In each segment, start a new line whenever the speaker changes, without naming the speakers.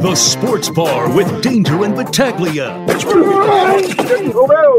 The Sports Bar with Danger and Battaglia.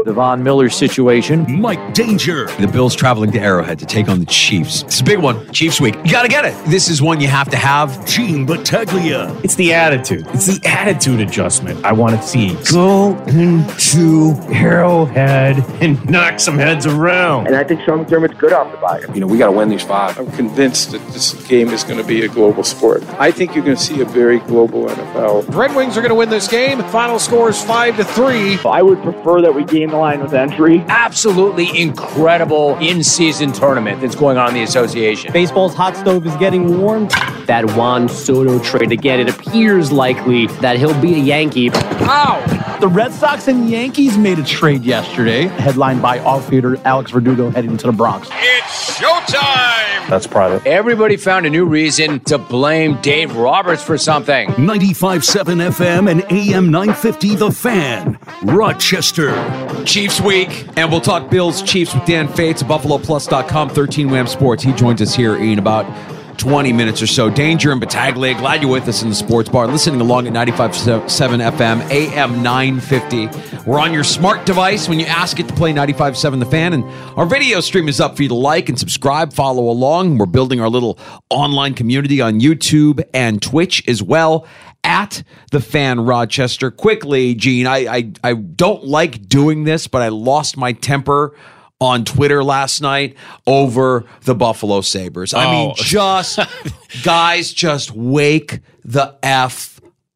The Von Miller situation.
Mike Danger.
The Bills traveling to Arrowhead to take on the Chiefs. It's a big one. Chiefs week. You got to get it. This is one you have to have.
Gene Battaglia.
It's the attitude. It's the attitude adjustment I want to see. Go into Arrowhead and knock some heads around.
And I think Sean McDermott's good off the bye.
You know, we got to win these five.
I'm convinced that this game is going to be a global sport. I think you're going to see a very global NFL.
The Red Wings are going to win this game. Final score is five to three.
I would prefer that we gain the line with entry.
Absolutely incredible in-season tournament that's going on in the association.
Baseball's hot stove is getting warm.
That Juan Soto trade again. It appears likely that he'll be a Yankee.
Ow! The Red Sox and Yankees made a trade yesterday, headlined by outfielder Alex Verdugo heading to the Bronx.
It's showtime.
That's private.
Everybody found a new reason to blame Dave Roberts for something.
95.7 FM and AM 950 The Fan, Rochester.
Chiefs week, and we'll talk Bills Chiefs with Dan Fetes, BuffaloPlus.com, 13 Wham Sports. He joins us here in about 20 minutes or so. Danger and Battaglia, glad you're with us in the sports bar, listening along at 95.7 FM, AM 950. We're on your smart device when you ask it to play 95.7 The Fan, and our video stream is up for you to like and subscribe, follow along. We're building our little online community on YouTube and Twitch as well at the fan Rochester. Quickly, Gene, I, I I don't like doing this, but I lost my temper on Twitter last night over the Buffalo Sabres. I mean, oh. just guys, just wake the F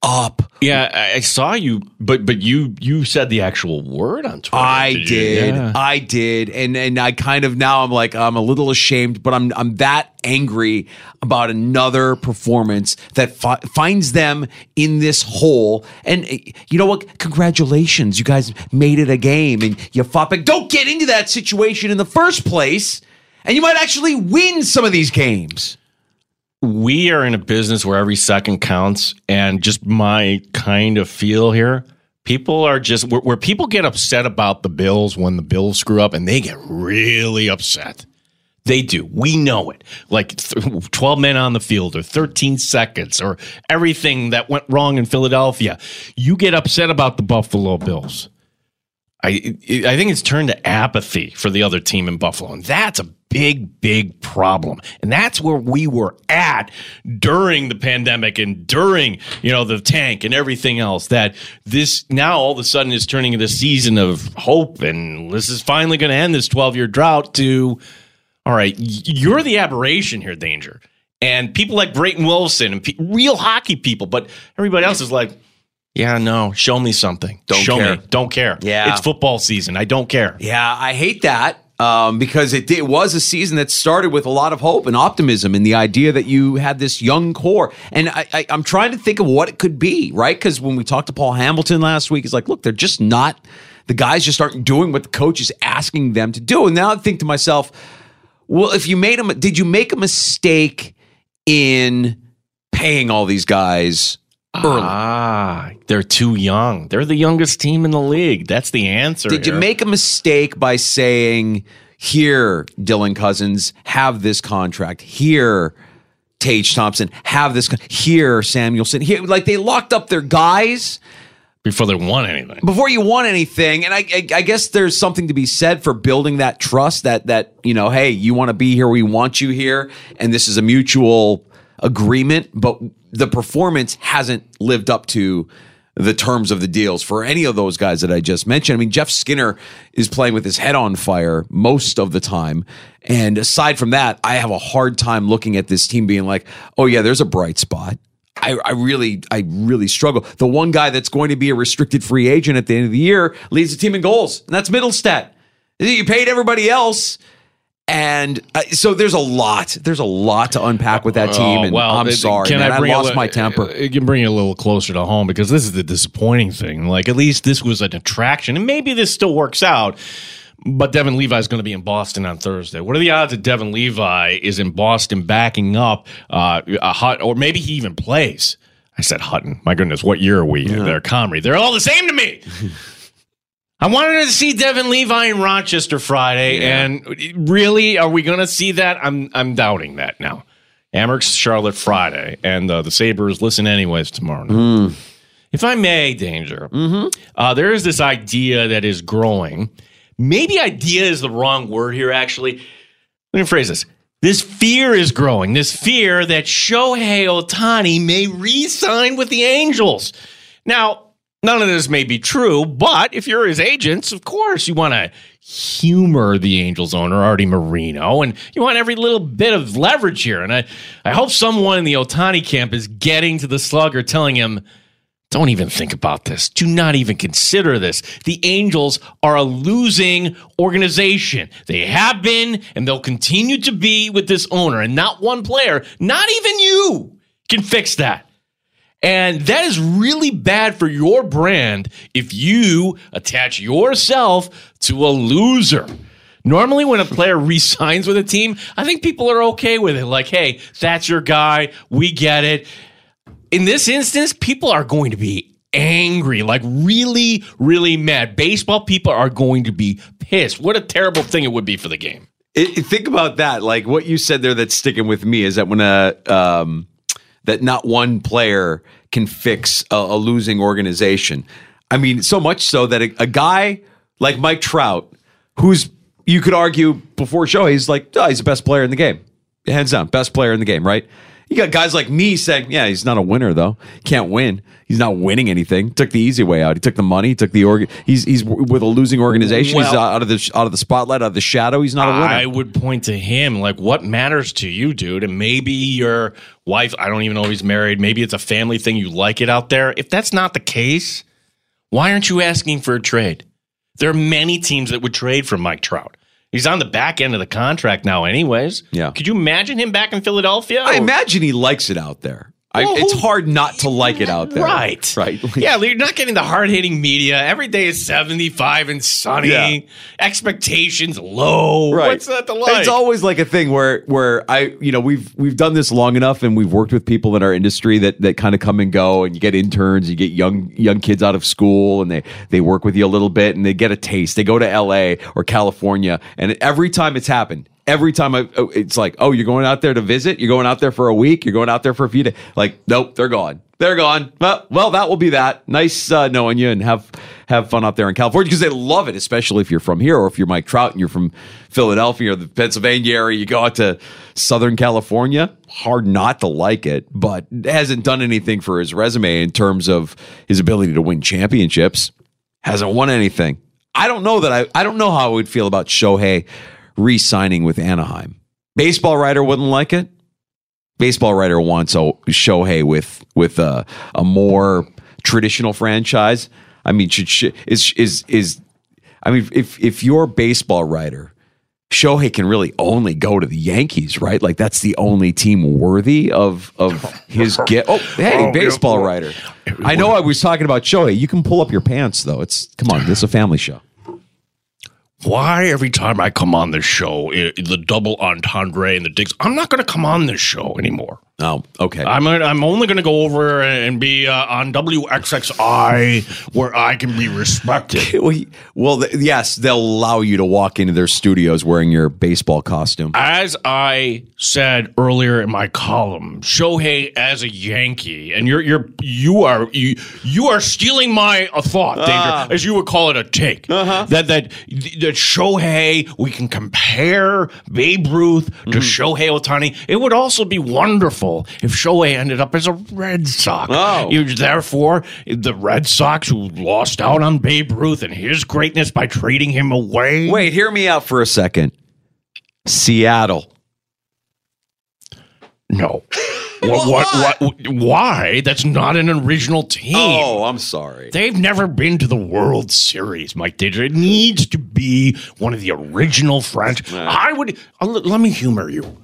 up.
Yeah, I saw you, but but you you said the actual word on Twitter.
I
did.
did.
Yeah.
I did. And and I kind of now I'm like I'm a little ashamed, but I'm I'm that angry about another performance that fi- finds them in this hole. And eh, you know what? Congratulations, you guys made it a game, and you fought back. Don't get into that situation in the first place, and you might actually win some of these games.
We are in a business where every second counts and just my kind of feel here people are just where, where people get upset about the bills when the bills screw up and they get really upset. They do. We know it. Like th- 12 men on the field or 13 seconds or everything that went wrong in philadelphia. You get upset about the buffalo bills I I think it's turned to apathy for the other team in Buffalo, and that's a big, big problem. And that's where we were at during the pandemic and during you know the tank and everything else. That this now all of a sudden is turning into a season of hope, and this is finally going to end this twelve year drought. To all right, you're the aberration here, danger. And people like Brayton Wilson and pe- real hockey people, but everybody else is like, yeah, no, show me something.
Don't
show
care.
me. Don't care.
Yeah.
It's football season. I don't care.
Yeah, I hate that um, because it, it was a season that started with a lot of hope and optimism and the idea that you had this young core. And I, I, I'm trying to think of what it could be, right? Because when we talked to Paul Hamilton last week, he's like, look, they're just not, the guys just aren't doing what the coach is asking them to do. And now I think to myself, Well, if you made a, did you make a mistake in paying all these guys early?
Ah, they're too young. They're the youngest team in the league. That's the answer.
Did you make a mistake by saying, here, Dylan Cozens, have this contract. Here, Tage Thompson, have this. Con- here, Samuelsson. Here, like they locked up their guys
before they won anything?
before you won anything. And I, I, I guess there's something to be said for building that trust. That that you know, hey, you want to be here, we want you here, and this is a mutual agreement. But the performance hasn't lived up to the terms of the deals for any of those guys that I just mentioned. I mean, Jeff Skinner is playing with his head on fire most of the time. And aside from that, I have a hard time looking at this team being like, oh, yeah, there's a bright spot. I, I really, I really struggle. The one guy that's going to be a restricted free agent at the end of the year leads the team in goals, and that's Mittelstadt. You paid everybody else, and uh, so there's a lot. There's a lot to unpack with that team.
Oh,
And
well,
I'm sorry,
can
man.
I,
I, lost
li-
my temper.
It can bring it a little closer to home because this is the disappointing thing. Like at least this was an attraction, and maybe this still works out. But Devon Levi is going to be in Boston on Thursday. What are the odds that Devon Levi is in Boston backing up uh, a Hut, or maybe he even plays? I said Hutton. My goodness, what year are we in? They're Comrie. They're all the same to me. I wanted to see Devon Levi in Rochester Friday, and really, are we going to see that? I'm I'm doubting that now. Amherst, Charlotte Friday, and uh, the Sabres listen anyways tomorrow night. If I may, danger. Uh, there is this idea that is growing. Maybe idea is the wrong word here. Actually, let me phrase this. This fear is growing. This fear that Shohei Ohtani may re-sign with the Angels. Now, none of this may be true, but if you're his agents, of course, you want to humor the Angels owner, Arte Moreno, and you want every little bit of leverage here. And I, I hope someone in the Ohtani camp is getting to the slugger, telling him, don't even think about this. Do not even consider this. The Angels are a losing organization. They have been, and they'll continue to be with this owner, and not one player, not even you, can fix that. And that is really bad for your brand if you attach yourself to a loser. Normally, when a player resigns with a team, I think people are okay with it. Like, hey, that's your guy. We get it. In this instance, people are going to be angry, like really, really mad. Baseball people are going to be pissed. What a terrible thing it would be for the game.
It, think about that. Like what you said there that's sticking with me is that when a um, that not one player can fix a, a losing organization. I mean, so much so that a, a guy like Mike Trout, who's you could argue before show, he's like, oh, he's the best player in the game, hands down, best player in the game, right? You got guys like me saying, yeah, he's not a winner though. Can't win. He's not winning anything. Took the easy way out. He took the money. He took the org. He's he's with a losing organization. he's out of the out of the spotlight, out of the shadow. He's not a winner.
I would point to him like what matters to you, dude. And maybe your wife, I don't even know if he's married. Maybe it's a family thing. You like it out there. If that's not the case, why aren't you asking for a trade? There are many teams that would trade for Mike Trout. He's on the back end of the contract now, anyways.
Yeah.
Could you imagine him back in Philadelphia?
I imagine he likes it out there. I,
Well,
it's
who-
hard not to like it out there.
Right.
Right.
yeah, you're not getting the hard hitting media. Every day is 75 and sunny.
Yeah.
Expectations low.
Right.
What's that to like?
It's always like a thing where where I you know we've we've done this long enough and we've worked with people in our industry that that kind of come and go and you get interns, you get young young kids out of school and they they work with you a little bit and they get a taste. They go to LA or California and every time it's happened Every time I, oh, it's like, oh, you're going out there to visit. You're going out there for a week. You're going out there for a few days. Like, nope, they're gone. They're gone. Well, well, that will be that. Nice uh, knowing you and have have fun out there in California because they love it, especially if you're from here or if you're Mike Trout and you're from Philadelphia or the Pennsylvania area. You go out to Southern California. Hard not to like it, but hasn't done anything for his resume in terms of his ability to win championships. Hasn't won anything. I don't know that I. I don't know how I would feel about Shohei re-signing with Anaheim. Baseball writer wouldn't like it. Baseball writer wants a Shohei with with a, a more traditional franchise. I mean, should, should is is is I mean, if if you're a baseball writer, Shohei can really only go to the Yankees, right? Like that's the only team worthy of of his get. Oh, hey,
Oh,
baseball
yeah.
writer. I know I was talking about Shohei. You can pull up your pants though. It's come on, this is a family show.
Why every time I come on this show, i the double entendre and the digs, I'm not going to come on this show anymore.
Oh, okay.
I'm I'm only going to go over and be uh, on WXXI where I can be respected.
well, well, th- yes, they'll allow you to walk into their studios wearing your baseball costume.
As I said earlier in my column, Shohei as a Yankee, and you're you're you are you you are stealing my uh, thought, Danger,
Ah.
as you would call it, a take.
Uh-huh.
That that that Shohei, we can compare Babe Ruth
Mm-hmm.
to Shohei Ohtani. It would also be wonderful if Shohei ended up as a Red Sox.
Oh.
You- therefore, the Red Sox who lost out on Babe Ruth and his greatness by trading him away.
Wait, hear me out for a second. Seattle.
No. what, what, what, why? That's not an original team.
Oh, I'm sorry.
They've never been to the World Series, Mike Danger. It needs to be one of the original franchises. I would, uh, l- let me humor you.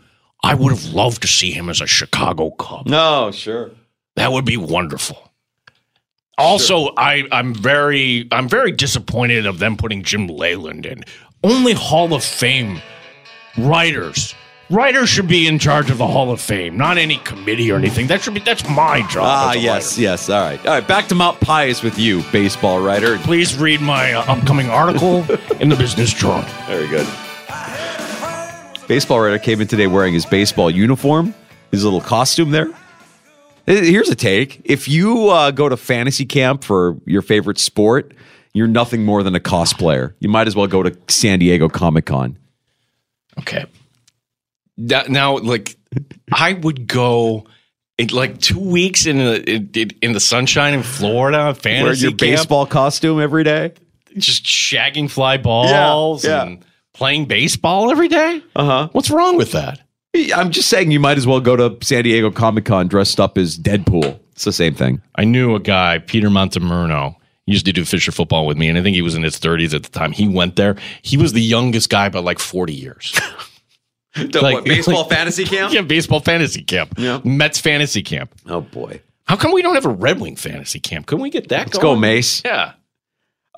I would have loved to see him as a Chicago Cub.
No, sure.
That would be wonderful. Also, I, I'm very I'm very disappointed of them putting Jim Leyland in. Only Hall of Fame writers. Writers should be in charge of the Hall of Fame, not any committee or anything. That should be that's my job.
Ah, yes,
writer.
yes. All right. All right. Back to Mount Pius with you, baseball writer.
Please read my uh, upcoming article in the Business Journal.
Very good. Baseball writer came in today wearing his baseball uniform, his little costume there. Here's a take. If you uh, go to fantasy camp for your favorite sport, you're nothing more than a cosplayer. You might as well go to San Diego Comic Con.
Okay. That, now, like, I would go like two weeks in the in, in the sunshine in Florida, fantasy
Wear your
camp,
baseball costume every day.
just shagging fly balls
yeah.
and playing baseball every day.
Uh huh.
What's wrong with that?
I'm just saying you might as well go to San Diego Comic Con dressed up as Deadpool. It's the same thing.
I knew a guy, Peter Montemurno. He used to do Fisher football with me, and I think he was in his 30s at the time. He went there. He was the youngest guy by like 40 years. Like- like-
fantasy camp?
yeah, baseball fantasy camp.
Yeah.
Mets fantasy camp.
Oh boy.
How come we don't have a Red Wing fantasy camp? Couldn't we get that
Let's go. Mace.
Yeah.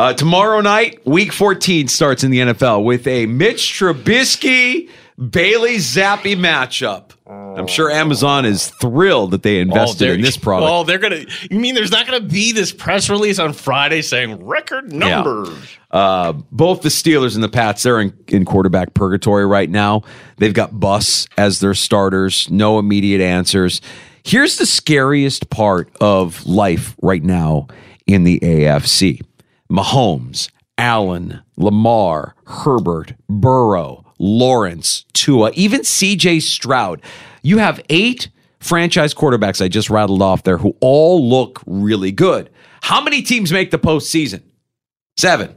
Uh, tomorrow night, week 14 starts in the NFL with a Mitch Trubisky Bailey Zappe matchup. I'm sure Amazon is thrilled that they invested
they're-
in this product.
Oh, they're gonna. You mean there's not gonna be this press release on Friday saying record numbers?
Uh, both the Steelers and the Pats, they're in, in quarterback purgatory right now. They've got Bus as their starters, no immediate answers. Here's the scariest part of life right now in the AFC Mahomes, Allen, Lamar, Herbert, Burrow, Lawrence, Tua, even CJ Stroud. You have eight franchise quarterbacks I just rattled off there who all look really good. How many teams make the postseason? Seven.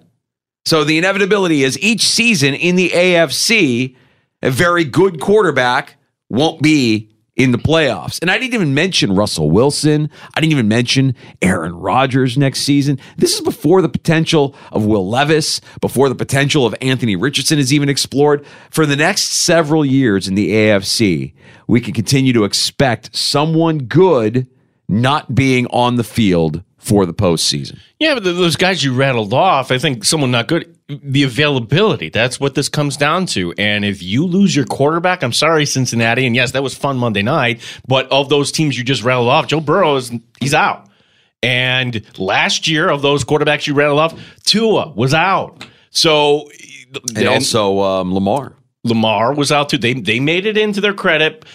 So the inevitability is each season in the AFC, a very good quarterback won't be in the playoffs. And I didn't even mention Russell Wilson. I didn't even mention Aaron Rodgers next season. This is before the potential of Will Levis, before the potential of Anthony Richardson is even explored. For the next several years in the AFC, we can continue to expect someone good not being on the field for the postseason.
Yeah, but those guys you rattled off, I think someone not good. The availability, that's what this comes down to. And if you lose your quarterback, I'm sorry, Cincinnati. And yes, that was fun Monday night. But of those teams you just rattled off, Joe Burrow is he's out. And last year of those quarterbacks you rattled off, Tua was out. So
And also um, Lamar.
Lamar was out too. They they made it into their credit.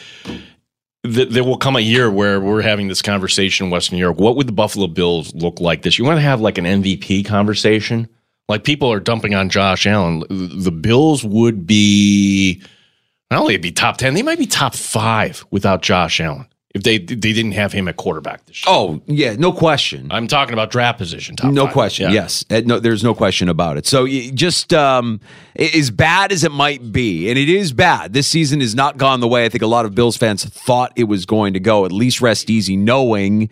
Th- There will come a year where we're having this conversation in Western Europe. What would the Buffalo Bills look like this? You want to have like an MVP conversation? Like people are dumping on Josh Allen. The Bills would be not only be top ten, they might be top five without Josh Allen if they they didn't have him at quarterback this year.
Oh, yeah, no question.
I'm talking about draft position. Top
no
five.
question.
Yeah.
Yes, Uh, no, there's no question about it. So just um, as bad as it might be, and it is bad. This season has not gone the way I think a lot of Bills fans thought it was going to go. At least rest easy knowing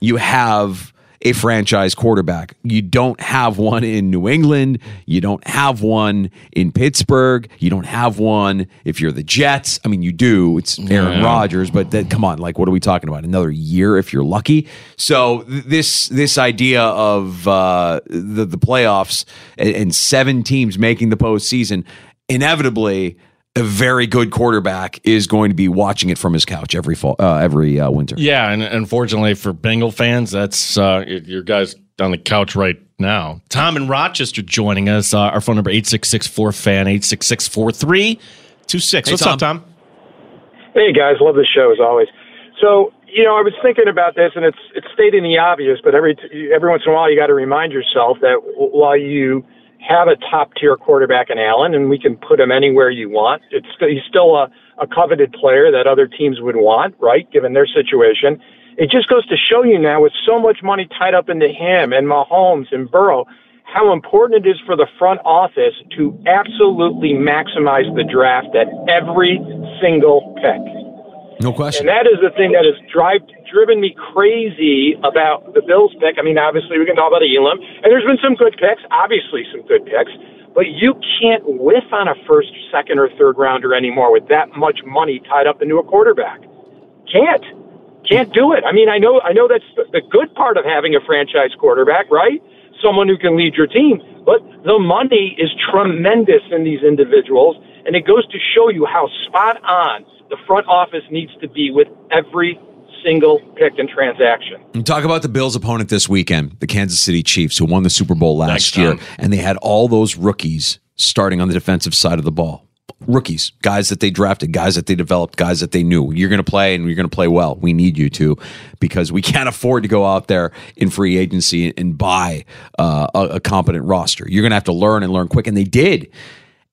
you have a franchise quarterback. You don't have one in New England. You don't have one in Pittsburgh. You don't have one if you're the Jets. I mean, you do. It's Aaron
Yeah.
Rodgers, but then, come on, like, what are we talking about? Another year if you're lucky. So th- this this idea of uh, the the playoffs and, and seven teams making the postseason inevitably. A very good quarterback is going to be watching it from his couch every fall, uh, every uh, winter.
Yeah, and unfortunately for Bengal fans, that's uh, your guys on the couch right now. Tom in Rochester joining us. Uh, our phone number 866-4FAN, 866-4326. What's up, Tom?
Hey guys, love the show as always. So you know, I was thinking about this, and it's it's stating the obvious, but every every once in a while, you got to remind yourself that while you have a top tier quarterback in Allen, and we can put him anywhere you want, it's he's still a, a coveted player that other teams would want, right? Given their situation, it just goes to show you now, with so much money tied up into him and Mahomes and Burrow, how important it is for the front office to absolutely maximize the draft at every single pick.
No question.
And that is the thing that has drive, driven me crazy about the Bills pick. I mean, obviously, we can talk about Elam, and there's been some good picks, obviously, some good picks, but you can't whiff on a first, second, or third rounder anymore with that much money tied up into a quarterback. Can't. Can't do it. I mean, I know, I know that's the the good part of having a franchise quarterback, right? Someone who can lead your team. But the money is tremendous in these individuals, and it goes to show you how spot on the front office needs to be with every single pick and transaction.
You talk about the Bills' opponent this weekend, the Kansas City Chiefs, who won the Super Bowl last
Thanks,
year, and they had all those rookies starting on the defensive side of the ball. Rookies, guys that they drafted, guys that they developed, guys that they knew. You're going to play and you're going to play well. We need you to because we can't afford to go out there in free agency and buy uh, a, a competent roster. You're going to have to learn and learn quick, and they did.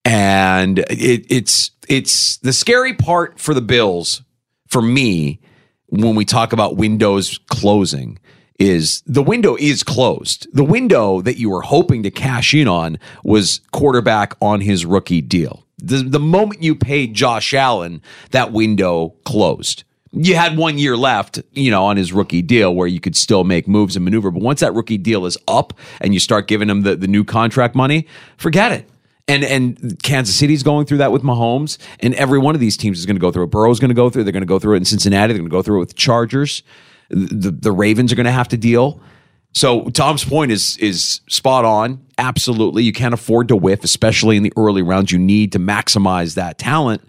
And it, it's it's the scary part for the Bills for me when we talk about windows closing is the window is closed. The window that you were hoping to cash in on was quarterback on his rookie deal. The, the moment you paid Josh Allen, that window closed. You had one year left, you know, on his rookie deal where you could still make moves and maneuver. But once that rookie deal is up and you start giving him the, the new contract money, forget it. And and Kansas City's going through that with Mahomes, and every one of these teams is going to go through it. Burrow's going to go through. it. They're going to go through it in Cincinnati. They're going to go through it with the Chargers. The the Ravens are going to have to deal. So Tom's point is is spot on. Absolutely, you can't afford to whiff, especially in the early rounds. You need to maximize that talent.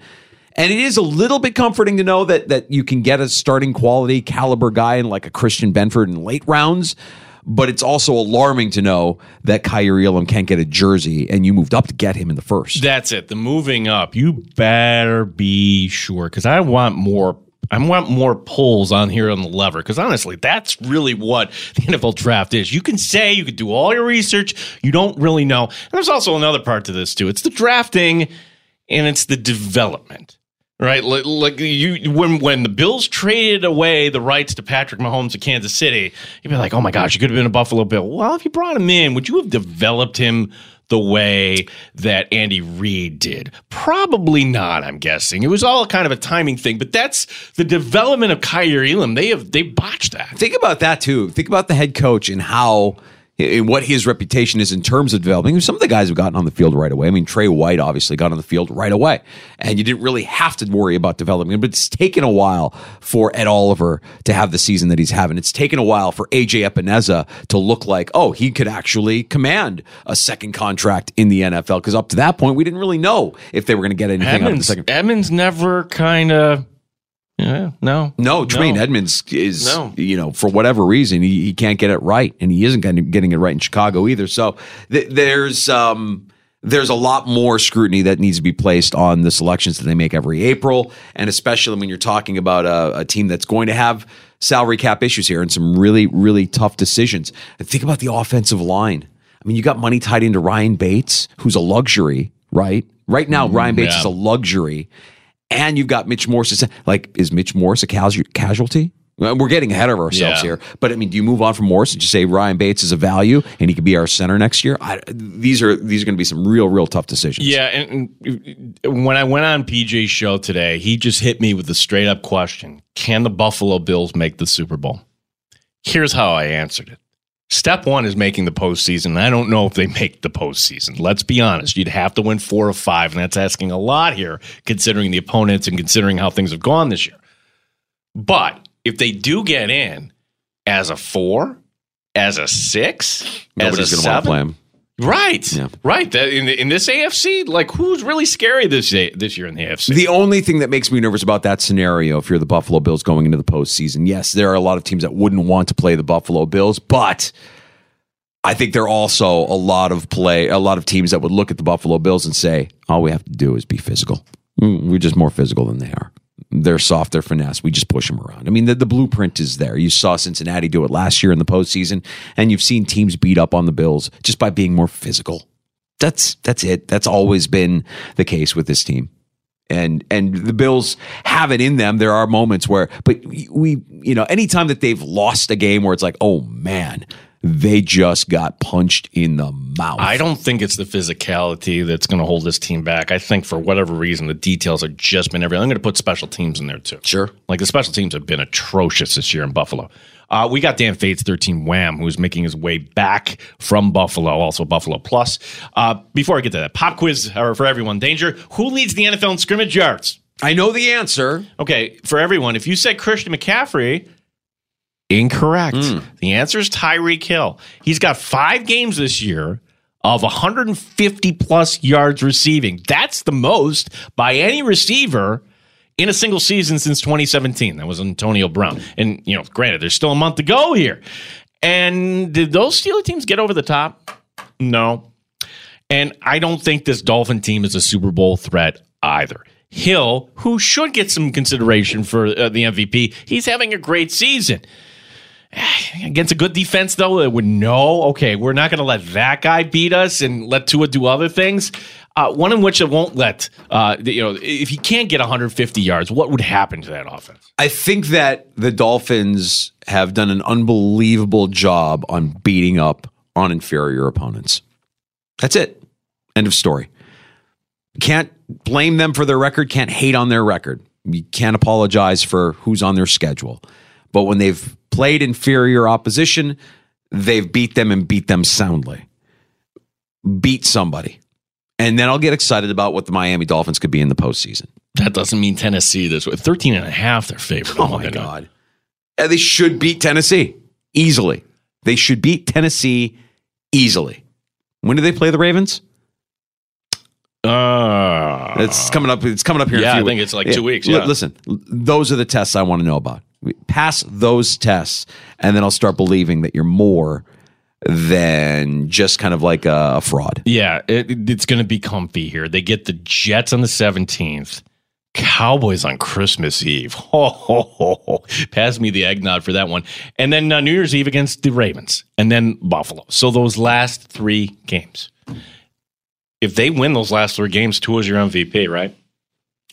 And it is a little bit comforting to know that that you can get a starting quality caliber guy in like a Christian Benford in late rounds. But it's also alarming to know that Kaiir Elam can't get a jersey, and you moved up to get him in the first.
That's it. The moving up. You better be sure because I want more. I want more pulls on here on the lever because honestly, that's really what the NFL draft is. You can say you can do all your research, you don't really know. And there's also another part to this too. It's the drafting and it's the development. Right, like, like you when when the Bills traded away the rights to Patrick Mahomes to Kansas City, you'd be like, "Oh my gosh, you could have been a Buffalo Bill." Well, if you brought him in, would you have developed him the way that Andy Reid did? Probably not. I'm guessing it was all kind of a timing thing. But that's the development of Kaiir Elam. They have they botched that.
Think about that too. Think about the head coach and how and what his reputation is in terms of developing. Some of the guys have gotten on the field right away. I mean, Trey White obviously got on the field right away, and you didn't really have to worry about developing him. But it's taken a while for Ed Oliver to have the season that he's having. It's taken a while for AJ Epenesa to look like, oh, he could actually command a second contract in the NFL. Because up to that point, we didn't really know if they were going to get anything out of the second.
Edmonds never kind of. Yeah, no,
No, Tremaine
No.
Edmonds is,
No.
you know, for whatever reason, he, he can't get it right, and he isn't getting, getting it right in Chicago either. So th- there's um, there's a lot more scrutiny that needs to be placed on the selections that they make every April, and especially when you're talking about a, a team that's going to have salary cap issues here and some really really tough decisions. And think about the offensive line. I mean, you got money tied into Ryan Bates, who's a luxury, right? Right now, Ryan Bates
yeah.
is a luxury and you've got Mitch Morse. Like, is Mitch Morse a casualty? We're getting ahead of ourselves
Yeah.
here, but I mean, do you move on from Morse and just say Ryan Bates is a value and he could be our center next year? I, these are these are going to be some real, real tough decisions.
Yeah, and, and when I went on PJ's show today, he just hit me with a straight up question: Can the Buffalo Bills make the Super Bowl? Here's how I answered it: Step one is making the postseason. I don't know if they make the postseason. Let's be honest. You'd have to win four or five, and that's asking a lot here, considering the opponents and considering how things have gone this year. But if they do get in as a four, as a six,
Nobody's
as a
going to want to
seven. Right,
Yeah.
right. That- In, in this AFC, like who's really scary this this year in the AFC?
The only thing that makes me nervous about that scenario, if you're the Buffalo Bills going into the postseason, yes, there are a lot of teams that wouldn't want to play the Buffalo Bills, but I think there are also a lot of play, a lot of teams that would look at the Buffalo Bills and say, all we have to do is be physical. Mm, We're just more physical than they are. They're soft, they're finesse. We just push them around. I mean, the, the blueprint is there. You saw Cincinnati do it last year in the postseason, and you've seen teams beat up on the Bills just by being more physical. That's that's it. That's always been the case with this team and and the Bills have it in them. There are moments where, but we, you know, anytime that they've lost a game where it's like, oh man, they just got punched in the mouth.
I don't think it's the physicality that's going to hold this team back. I think for whatever reason, the details have just been everything. I'm going to put special teams in there too.
Sure.
Like the special teams have been atrocious this year in Buffalo. Uh, we got Dan Fetes, 13 Wham, who's making his way back from Buffalo, also Buffalo Plus. Uh, before I get to that, pop quiz uh, for everyone. Danger, who leads the NFL in scrimmage yards?
I know the answer.
Okay, for everyone, if you said Christian McCaffrey, incorrect. The answer is Tyreek Hill. He's got five games this year of 150 plus yards receiving. That's the most by any receiver in a single season since 2017. That was Antonio Brown. And, you know, granted, there's still a month to go here. And did those Steelers teams get over the top? No. And I don't think this Dolphin team is a Super Bowl threat either. Hill, who should get some consideration for uh, the MVP, he's having a great season. Against a good defense, though, that would know, okay, we're not going to let that guy beat us and let Tua do other things. Uh, one in which it won't let, uh, you know, if he can't get 150 yards, what would happen to that offense?
I think that the Dolphins have done an unbelievable job on beating up on inferior opponents. That's it. End of story. Can't blame them for their record, can't hate on their record. You can't apologize for who's on their schedule. But when they've played inferior opposition, they've beat them and beat them soundly. Beat somebody. And then I'll get excited about what the Miami Dolphins could be in the postseason.
That doesn't mean Tennessee this way. 13 and a half, they're favored.
Oh my God. They should beat Tennessee easily. They should beat Tennessee easily. When do they play the Ravens?
Uh,
It's coming up. It's coming up here. in a
Yeah, I think it's like two weeks, yeah.
Listen, those are the tests I want to know about. Pass those tests, and then I'll start believing that you're more than just kind of like a, a fraud.
Yeah, it, it's going to be comfy here. They get the Jets on the 17th, Cowboys on Christmas Eve. Ho, ho, ho, ho. Pass me the eggnog for that one. And then uh, New Year's Eve against the Ravens, and then Buffalo. So those last three games. If they win those last three games, Tua's your MVP, right?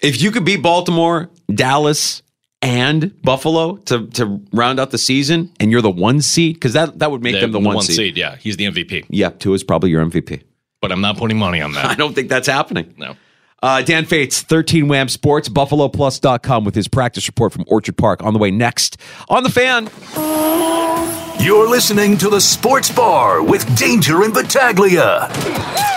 If you could beat Baltimore, Dallas, and Buffalo to to round out the season, and you're the one seed, because that that would make them the, one, seed.
Yeah, he's the MVP.
Yeah, two is probably your MVP.
But I'm not putting money on that.
I don't think that's happening.
No.
Uh, Dan Fetes, 13 Wham Sports, BuffaloPlus.com with his practice report from Orchard Park on the way next on the fan.
You're listening to the Sports Bar with Danger and Battaglia.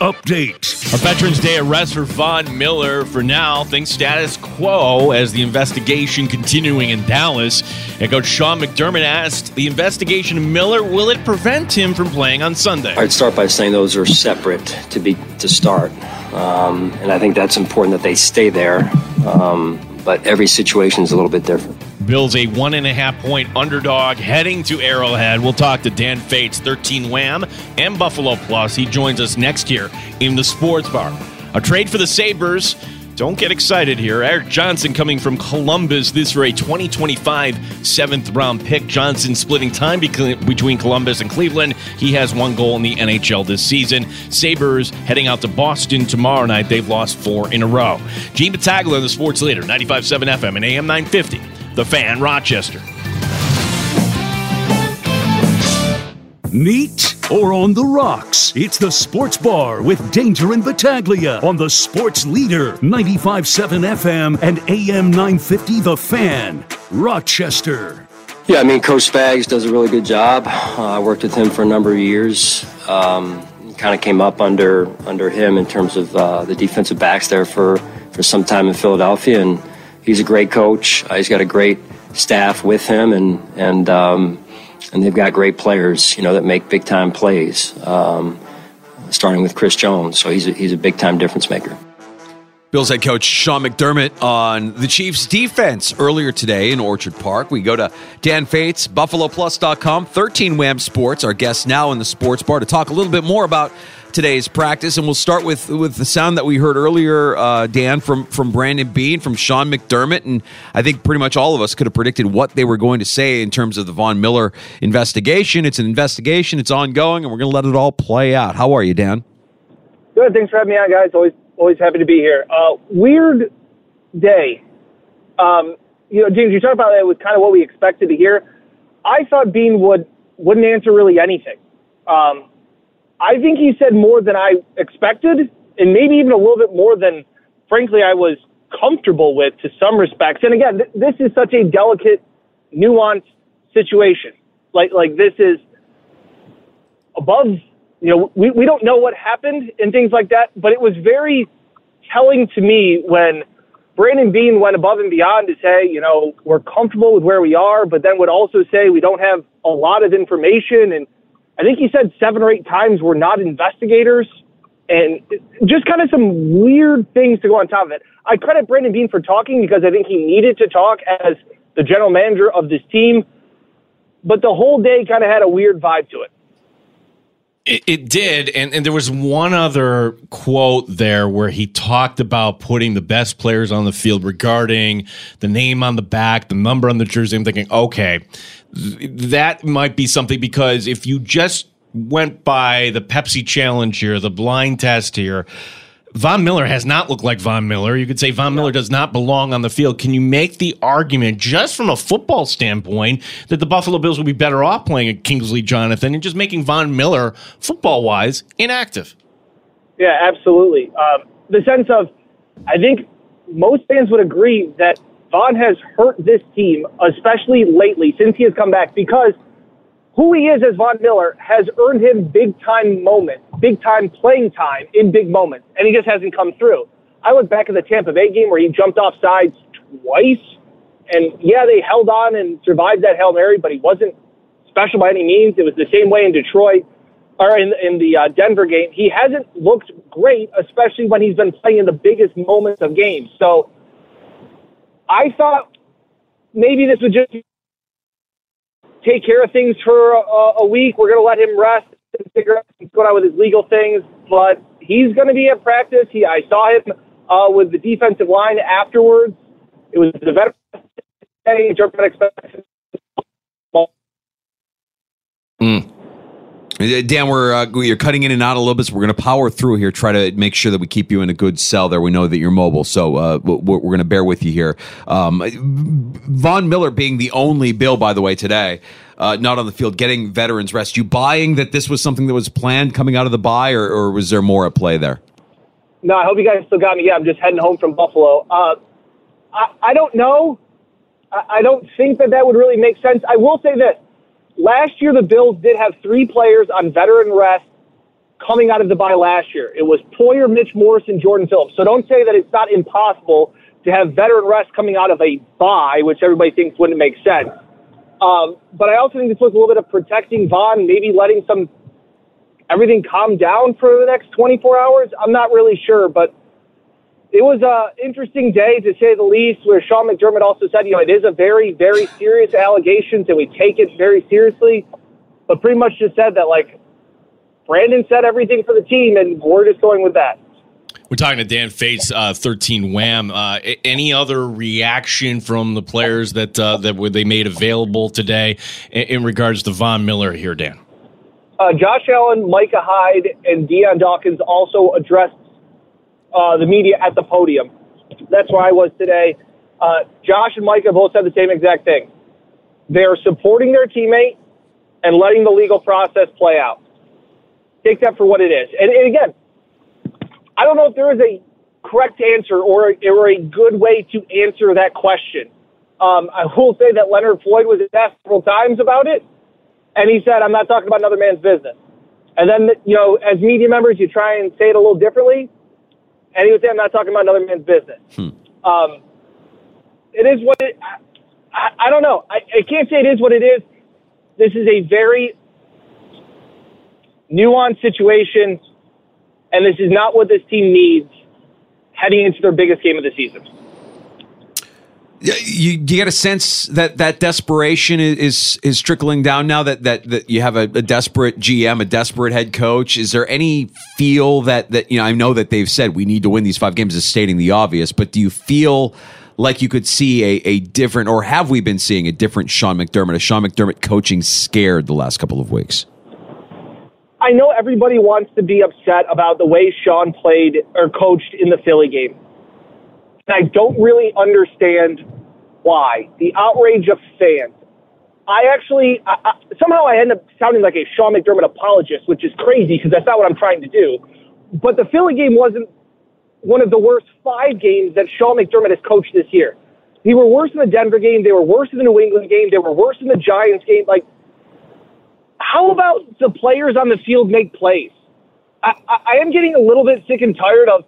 Update.
A Veterans Day arrest for Von Miller. For now, things status quo as the investigation continuing in Dallas. And Coach Sean McDermott asked the investigation of Miller, will it prevent him from playing on Sunday?
I'd start by saying those are separate to be to start. Um, and I think that's important that they stay there. Um, but every situation is a little bit different.
Bills a one and a half point underdog heading to Arrowhead. We'll talk to Dan Fetes, 13 Wham, and Buffalo Plus. He joins us next year in the sports bar. A trade for the Sabres. Don't get excited here. Eric Johnson coming from Columbus. This for a 2025 seventh round pick. Johnson splitting time between Columbus and Cleveland. He has one goal in the NHL this season. Sabres heading out to Boston tomorrow night. They've lost four in a row. Gene Battaglia, the sports leader, 95.7 FM and AM 950. The Fan, Rochester.
Neat or on the rocks? It's the Sports Bar with Danger and Battaglia on the Sports Leader, 95.7 FM and AM 950 The Fan, Rochester.
Yeah, I mean, Coach Spags does a really good job. Uh, I worked with him for a number of years. Um, kind of came up under under him in terms of uh, the defensive backs there for, for some time in Philadelphia, and he's a great coach. Uh, he's got a great staff with him, and and um, and they've got great players, you know, that make big time plays. Um, starting with Chris Jones, so he's a, he's a big time difference maker.
Bills head coach Sean McDermott on the Chiefs defense earlier today in Orchard Park. We go to Dan Fetes, BuffaloPlus.com, 13 Wham Sports, our guest now in the sports bar to talk a little bit more about today's practice, and we'll start with with the sound that we heard earlier, uh, Dan, from from Brandon Beane, from Sean McDermott, and I think pretty much all of us could have predicted what they were going to say in terms of the Von Miller investigation. It's an investigation; it's ongoing, and we're going to let it all play out. How are you, Dan?
Good. Thanks for having me on, guys. Always always happy to be here. Uh, weird day. Um, you know, James, you talked about it was kind of what we expected to hear. I thought Beane would wouldn't answer really anything. Um, I think he said more than I expected, and maybe even a little bit more than, frankly, I was comfortable with to some respects. And again, th- this is such a delicate, nuanced situation. Like, like this is above, you know, we, we don't know what happened and things like that, but it was very telling to me when Brandon Beane went above and beyond to say, you know, we're comfortable with where we are, but then would also say we don't have a lot of information and I think he said seven or eight times we're not investigators, and just kind of some weird things to go on top of it. I credit Brandon Beane for talking because I think he needed to talk as the general manager of this team, but the whole day kind of had a weird vibe to it.
It, it, did, and, and there was one other quote there where he talked about putting the best players on the field regarding the name on the back, the number on the jersey. I'm thinking, okay, that might be something because if you just went by the Pepsi challenge here, the blind test here, Von Miller has not looked like Von Miller. You could say Von Miller does not belong on the field. Can you make the argument, just from a football standpoint, that the Buffalo Bills would be better off playing a Kingsley Jonathan and just making Von Miller, football wise, inactive?
Yeah, absolutely. Um, the sense of, I think most fans would agree that Von has hurt this team, especially lately since he has come back, because who he is as Von Miller has earned him big time moments, big time playing time in big moments, and he just hasn't come through. I look back at the Tampa Bay game where he jumped off sides twice And yeah, they held on and survived that Hail Mary, but he wasn't special by any means. It was the same way in Detroit or in, in the uh, Denver game. He hasn't looked great, especially when he's been playing in the biggest moments of games. So I thought maybe this would just take care of things for a, a week. We're going to let him rest and figure out what's going on with his legal things. But he's going to be at practice. He, I saw him uh, with the defensive line afterwards. It was the veteran day.
Mm. Dan, we're uh, you're cutting in and out a little bit, so we're going to power through here. Try to make sure that we keep you in a good cell. There, we know that you're mobile, so uh, we're, going to bear with you here. Um, Von Miller being the only Bill, by the way, today, uh, not on the field, getting veterans rest. You buying that this was something that was planned coming out of the bye, or, or was there more at play there?
No, I hope you guys still got me. Yeah, I'm just heading home from Buffalo. Uh, I, I don't know. I, I don't think that that would really make sense. I will say this last year the Bills did have three players on veteran rest coming out of the bye last year. It was Poyer, Mitch Morse, and Jordan Phillips. So don't say that it's not impossible to have veteran rest coming out of a bye, which everybody thinks wouldn't make sense. Um, but I also think this was a little bit of protecting Von, maybe letting some everything calm down for the next 24 hours. I'm not really sure, but it was an interesting day to say the least. Where Sean McDermott also said, you know, it is a very, very serious allegations, and we take it very seriously. But pretty much just said that, like, Brandon said everything for the team, and we're just going with that.
We're talking to Dan Fetes, uh, 13 Wham. Uh, any other reaction from the players that uh, that they made available today in, in, regards to Von Miller here, Dan?
Uh, Josh Allen, Micah Hyde, and Dion Dawkins also addressed uh, the media at the podium. That's where I was today. Uh, Josh and Micah both said the same exact thing. They're supporting their teammate and letting the legal process play out. Take that for what it is. And, and again, I don't know if there is a correct answer or, or a good way to answer that question. Um, I will say that Leonard Floyd was asked several times about it, and he said, I'm not talking about another man's business. And then, you know, as media members, you try and say it a little differently and he would say, "I'm not talking about another man's business." Hmm. Um, it is what it. I, I don't know. I, I can't say it is what it is. This is a very nuanced situation, and this is not what this team needs heading into their biggest game of the season
you, you get a sense that that desperation is is trickling down now that that, that you have a, a, desperate GM, a desperate head coach. Is there any feel that that you know? I know that they've said we need to win these five games, is stating the obvious, but do you feel like you could see a, a different, or have we been seeing a different Sean McDermott, a Sean McDermott coaching scared the last couple of weeks?
I know everybody wants to be upset about the way Sean played or coached in the Philly game and I don't really understand why. The outrage of fans. I actually, I, I, somehow I end up sounding like a Sean McDermott apologist, which is crazy because that's not what I'm trying to do. But the Philly game wasn't one of the worst five games that Sean McDermott has coached this year. They were worse in the Denver game. They were worse in the New England game. They were worse in the Giants game. Like, how about the players on the field make plays? I, I, I am getting a little bit sick and tired of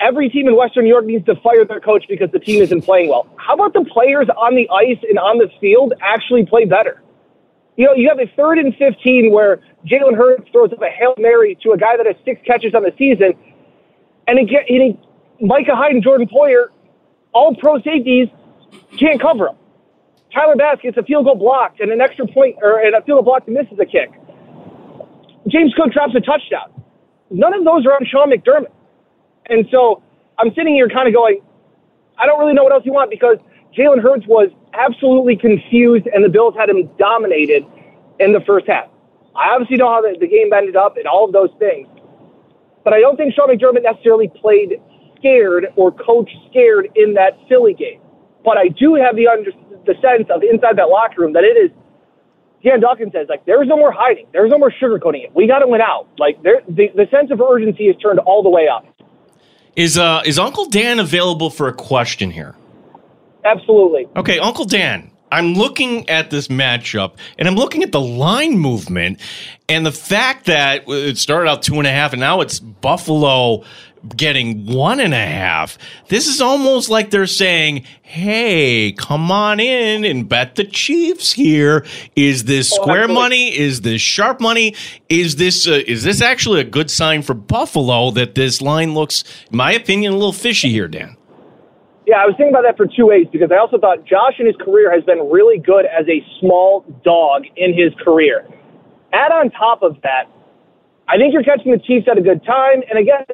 every team in Western New York needs to fire their coach because the team isn't playing well. How about the players on the ice and on the field actually play better? You know, you have a third and 15 where Jalen Hurts throws up a Hail Mary to a guy that has six catches on the season, and, and he, Micah Hyde and Jordan Poyer, all pro safeties, can't cover him. Tyler Bass gets a field goal blocked and an extra point, or and a field goal blocked and misses a kick. James Cook drops a touchdown. None of those are on Sean McDermott. And so I'm sitting here kind of going, I don't really know what else you want because Jalen Hurts was absolutely confused and the Bills had him dominated in the first half. I obviously know how the, the game ended up and all of those things. But I don't think Sean McDermott necessarily played scared or coached scared in that Philly game. But I do have the under, the sense of inside that locker room that it is. Dan Dawkins says like there's no more hiding, there's no more sugarcoating it. We got to win out. Like there, the the sense of urgency is turned all the way up.
Is uh is Uncle Dan available for a question here?
Absolutely.
Okay, Uncle Dan. I'm looking at this matchup and I'm looking at the line movement and the fact that it started out two and a half and now it's Buffalo getting one and a half. This is almost like they're saying, "Hey, come on in and bet the Chiefs here. Is this
Oh,
square
absolutely.
money? Is this sharp money? Is this uh, is this actually a good sign for Buffalo that this line looks, in my opinion, a little fishy here, Dan?"
Yeah, I was thinking about that for two ways because I also thought Josh in his career has been really good as a small dog in his career. Add on top of that, I think you're catching the Chiefs at a good time. And again,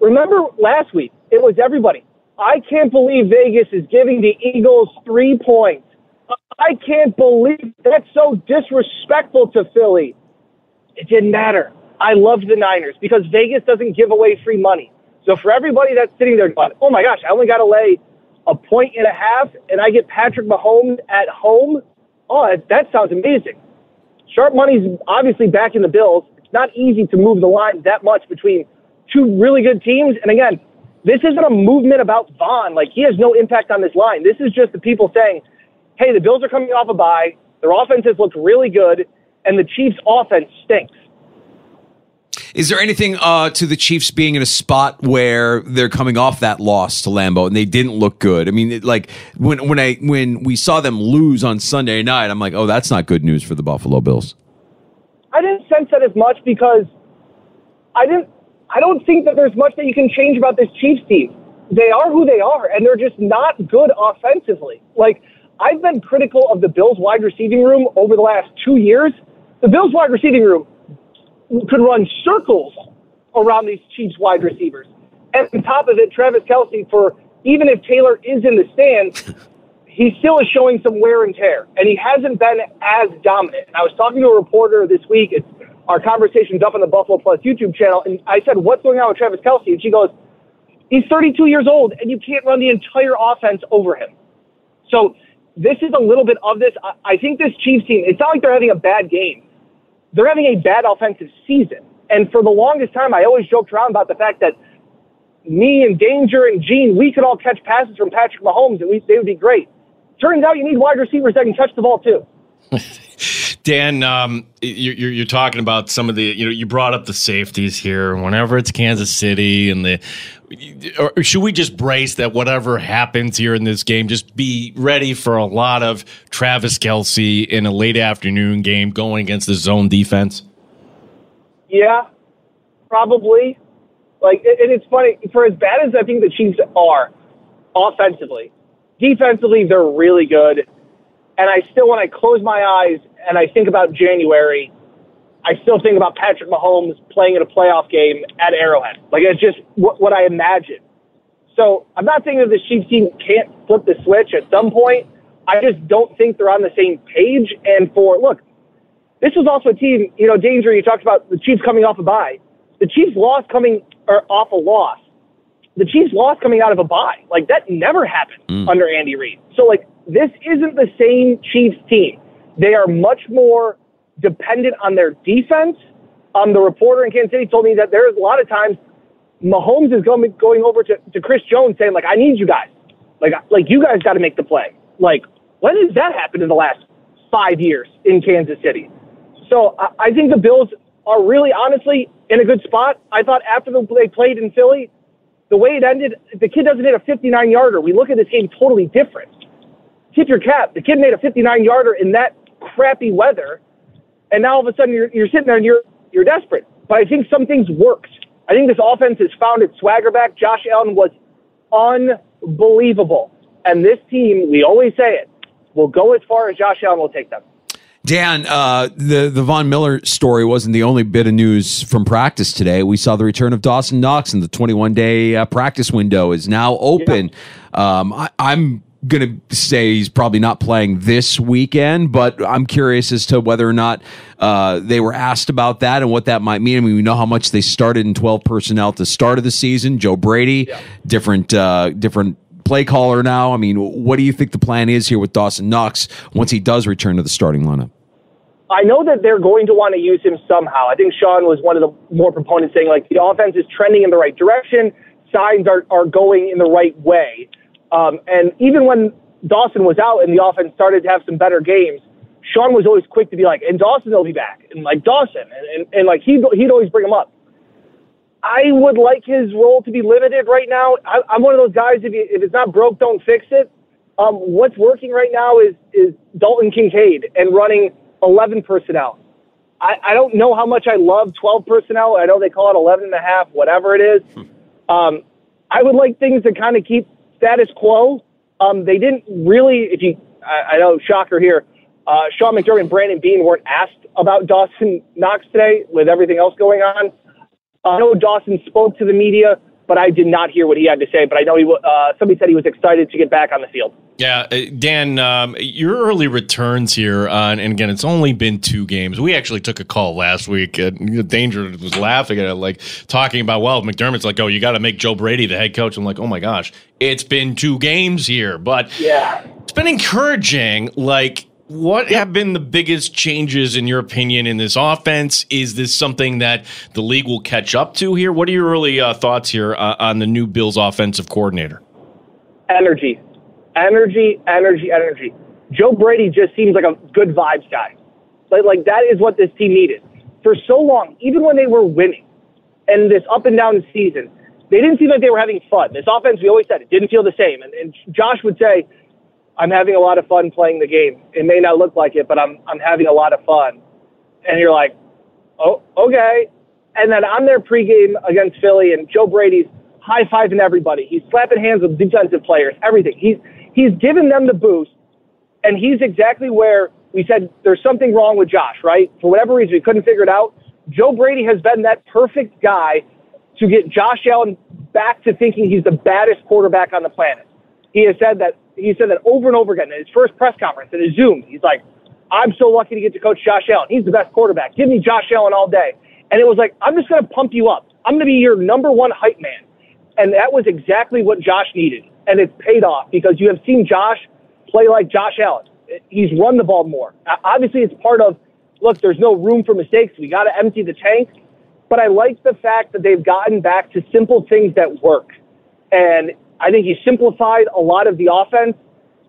remember last week, it was everybody. I can't believe Vegas is giving the Eagles three points. I can't believe that's so disrespectful to Philly. It didn't matter. I loved the Niners because Vegas doesn't give away free money. So for everybody that's sitting there going, oh my gosh, I only got to lay a point and a half and I get Patrick Mahomes at home. Oh, that, that sounds amazing. Sharp money's obviously back in the Bills. It's not easy to move the line that much between two really good teams. And again, this isn't a movement about Von. Like he has no impact on this line. This is just the people saying, hey, the Bills are coming off a bye. Their offense has looked really good, and the Chiefs' offense stinks.
Is there anything uh, to the Chiefs being in a spot where they're coming off that loss to Lambeau and they didn't look good? I mean, it, like when when I when we saw them lose on Sunday night, I'm like, oh, that's not good news for the Buffalo Bills.
I didn't sense that as much because I didn't. I don't think that there's much that you can change about this Chiefs team. They are who they are, and they're just not good offensively. Like I've been critical of the Bills wide receiving room over the last two years. The Bills wide receiving room could run circles around these Chiefs wide receivers. And on top of it, Travis Kelce, for even if Taylor is in the stands, he still is showing some wear and tear, and he hasn't been as dominant. And I was talking to a reporter this week. It's our conversations up on the Buffalo Plus YouTube channel, and I said, "What's going on with Travis Kelce?" And she goes, "He's 32 years old, and you can't run the entire offense over him." So this is a little bit of this. I, think this Chiefs team. It's not like they're having a bad game. They're having a bad offensive season. And for the longest time, I always joked around about the fact that me and Danger and Gene, we could all catch passes from Patrick Mahomes, and we, they would be great. Turns out you need wide receivers that can catch the ball too.
Dan, um, you're, you're you're talking about some of the you know you brought up the safeties here. Whenever it's Kansas City and the, or should we just brace that whatever happens here in this game, just be ready for a lot of Travis Kelce in a late afternoon game going against the zone defense?
Yeah, probably. Like, and it's funny for as bad as I think the Chiefs are offensively, defensively they're really good. And I still, when I close my eyes and I think about January, I still think about Patrick Mahomes playing in a playoff game at Arrowhead. Like it's just what, what I imagine. So I'm not saying that the Chiefs team can't flip the switch at some point. I just don't think they're on the same page. And for look, this was also a team. You know, danger. You talked about the Chiefs coming off a bye. The Chiefs lost coming or off a loss. The Chiefs lost coming out of a bye. Like that never happened mm. under Andy Reid. So like this isn't the same Chiefs team. They are much more dependent on their defense. Um, the reporter in Kansas City told me that there's a lot of times Mahomes is going going over to, to Chris Jones saying like, "I need you guys, like like you guys got to make the play." Like when has that happened in the last five years in Kansas City? So I, I think the Bills are really honestly in a good spot. I thought after the, they played in Philly, the way it ended, the kid doesn't hit a 59 yarder. We look at this game totally different. Tip your cap. The kid made a 59 yarder in that crappy weather, and now all of a sudden you're, you're sitting there and you're you're desperate. But I think some things worked. I think this offense has found its swagger back. Josh Allen was unbelievable, and this team, we always say it, will go as far as Josh Allen will take them.
Dan, uh, the the Von Miller story wasn't the only bit of news from practice today. We saw the return of Dawson Knox, and the 21 day uh, practice window is now open. Um, I, I'm going to say he's probably not playing this weekend, but I'm curious as to whether or not uh, they were asked about that and what that might mean. I mean, we know how much they started in 12 personnel at the start of the season. Joe Brady, different uh, different play caller now. I mean, what do you think the plan is here with Dawson Knox once he does return to the starting lineup?
I know that they're going to want to use him somehow. I think Sean was one of the more proponents saying like the offense is trending in the right direction, signs are, are going in the right way. Um, and even when Dawson was out and the offense started to have some better games, Sean was always quick to be like, and Dawson will be back, and like Dawson, and, and, and like he'd, he'd always bring him up. I would like his role to be limited right now. I, I'm one of those guys. If, you, if it's not broke, don't fix it. Um, what's working right now is is Dalton Kincaid and running 11 personnel. I, I don't know how much I love 12 personnel. I know they call it 11 and a half, whatever it is. Um, I would like things to kind of keep status quo. Um, they didn't really, if you, I, I know, shocker here, uh, Sean McDermott and Brandon Beane weren't asked about Dawson Knox today with everything else going on. I know Dawson spoke to the media, but I did not hear what he had to say. But I know he, uh, somebody said he was excited to get back on the field.
Yeah, uh, Dan, um, your early returns here, uh, and again, it's only been two games. We actually took a call last week. And Danger was laughing at it, like talking about, well, McDermott's like, oh, you got to make Joe Brady the head coach. I'm like, oh my gosh, it's been two games here, but
yeah,
it's been encouraging. Like, what have been the biggest changes, in your opinion, in this offense? Is this something that the league will catch up to here? What are your early uh, thoughts here uh, on the new Bills offensive coordinator?
Energy energy, energy, energy. Joe Brady just seems like a good vibes guy. Like, like that is what this team needed. For so long, even when they were winning and this up and down season, they didn't seem like they were having fun. This offense, we always said, it didn't feel the same. And, and Josh would say, I'm having a lot of fun playing the game. It may not look like it, but I'm, I'm having a lot of fun. And you're like, oh, okay. And then I'm there pregame against Philly, and Joe Brady's high fiving everybody. He's slapping hands with defensive players, everything. He's he's given them the boost, and he's exactly where we said there's something wrong with Josh, right? For whatever reason, we couldn't figure it out. Joe Brady has been that perfect guy to get Josh Allen back to thinking he's the baddest quarterback on the planet. He has said that he said that over and over again in his first press conference in his Zoom. He's like, "I'm so lucky to get to coach Josh Allen. He's the best quarterback. Give me Josh Allen all day." And it was like, "I'm just going to pump you up. I'm going to be your number one hype man." And that was exactly what Josh needed and it's paid off because you have seen Josh play like Josh Allen. He's run the ball more. Obviously, it's part of look. There's no room for mistakes. We got to empty the tank. But I like the fact that they've gotten back to simple things that work, and I think he simplified a lot of the offense.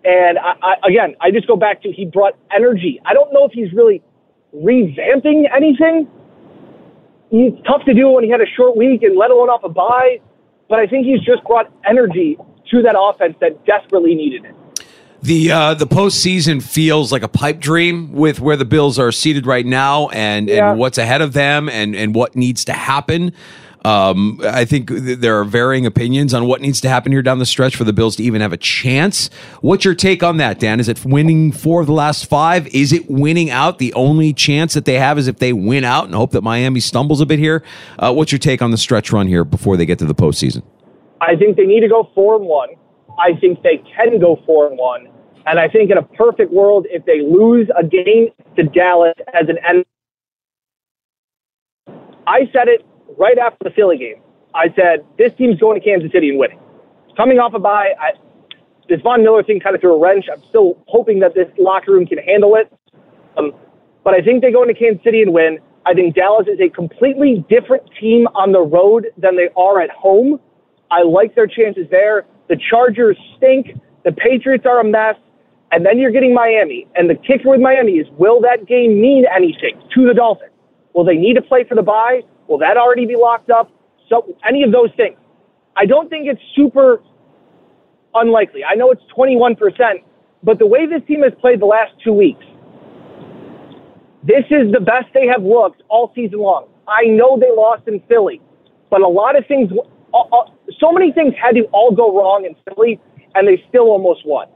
And I, I, again, I just go back to he brought energy. I don't know if he's really revamping anything. It's tough to do when he had a short week and let alone off a bye. But I think he's just brought energy to that offense that desperately needed it.
The uh, the postseason feels like a pipe dream with where the Bills are seated right now and,
Yeah.
and what's ahead of them and, and what needs to happen. Um, I think th- there are varying opinions on what needs to happen here down the stretch for the Bills to even have a chance. What's your take on that, Dan? Is it winning four of the last five? Is it winning out? The only chance that they have is if they win out and hope that Miami stumbles a bit here. Uh, what's your take on the stretch run here before they get to the postseason?
I think they need to go four and one. I think they can go four and one. And I think in a perfect world, if they lose a game to Dallas as an end, I said it right after the Philly game. I said this team's going to Kansas City and winning. Coming off a bye, I, this Von Miller thing kind of threw a wrench. I'm still hoping that this locker room can handle it. Um, but I think they go into Kansas City and win. I think Dallas is a completely different team on the road than they are at home. I like their chances there. The Chargers stink. The Patriots are a mess. And then you're getting Miami. And the kicker with Miami is will that game mean anything to the Dolphins? Will they need to play for the bye? Will that already be locked up? So any of those things. I don't think it's super unlikely. I know it's 21%, but the way this team has played the last two weeks, this is the best they have looked all season long. I know they lost in Philly, but a lot of things, so many things had to all go wrong in Philly, and they still almost won.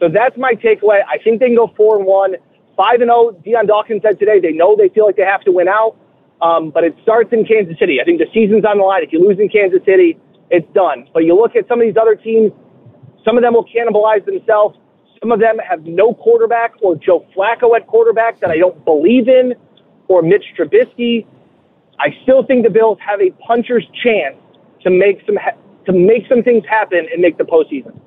So that's my takeaway. I think they can go four and one, five and zero. Dion Dawkins said today they know they feel like they have to win out, um, but it starts in Kansas City. I think the season's on the line. If you lose in Kansas City, it's done. But you look at some of these other teams, some of them will cannibalize themselves. Some of them have no quarterback or Joe Flacco at quarterback that I don't believe in, or Mitch Trubisky. I still think the Bills have a puncher's chance to make some ha- to make some things happen and make the postseason.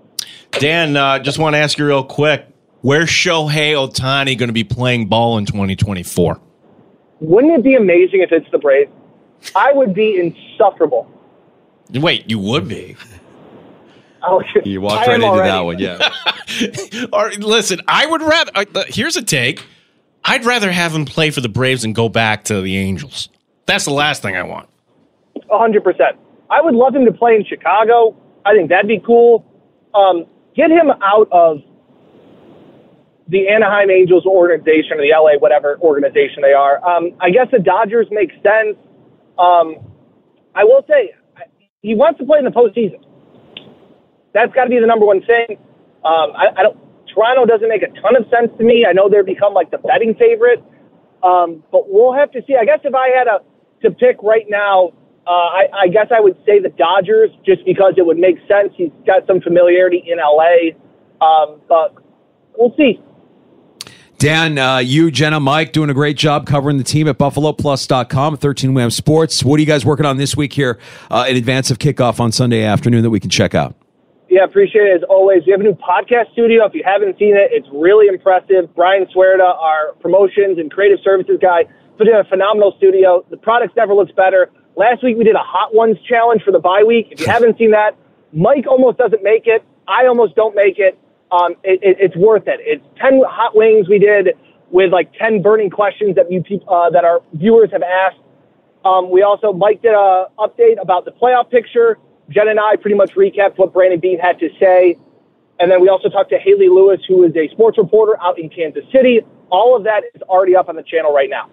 Dan, uh, just want to ask you real quick: Where's Shohei Ohtani going to be playing ball in 2024?
Wouldn't it be amazing if it's the Braves? I would be insufferable.
Wait, you would be.
Oh,
You walked
I
right into
already.
that one, yeah.
Or listen, I would rather. Uh, uh, here's a take: I'd rather have him play for the Braves and go back to the Angels. That's the last thing I want.
100%. I would love him to play in Chicago. I think that'd be cool. Um, get him out of the Anaheim Angels organization or the LA whatever organization they are. Um, I guess the Dodgers make sense. Um, I will say he wants to play in the postseason. That's got to be the number one thing. Um, I, I don't. Toronto doesn't make a ton of sense to me. I know they're become like the betting favorite, um, but we'll have to see. I guess if I had a to pick right now, uh, I, I guess I would say the Dodgers, just because it would make sense. He's got some familiarity in LA, um, but we'll see.
Dan, uh, you, Jenna, Mike, doing a great job covering the team at BuffaloPlus.com, 13 Wham Sports. What are you guys working on this week here uh, in advance of kickoff on Sunday afternoon that we can check out?
Yeah, appreciate it as always. We have a new podcast studio. If you haven't seen it, it's really impressive. Brian Swerda, our promotions and creative services guy, put in a phenomenal studio. The product never looks better. Last week we did a Hot Ones challenge for the bye week. If you haven't seen that, Mike almost doesn't make it. I almost don't make it. Um, it, it it's worth it. It's ten hot wings we did with like ten burning questions that you uh, that our viewers have asked. Um, we also Mike did a update about the playoff picture. Jen and I pretty much recapped what Brandon Beane had to say. And then we also talked to Haley Lewis, who is a sports reporter out in Kansas City. All of that is already up on the channel right now.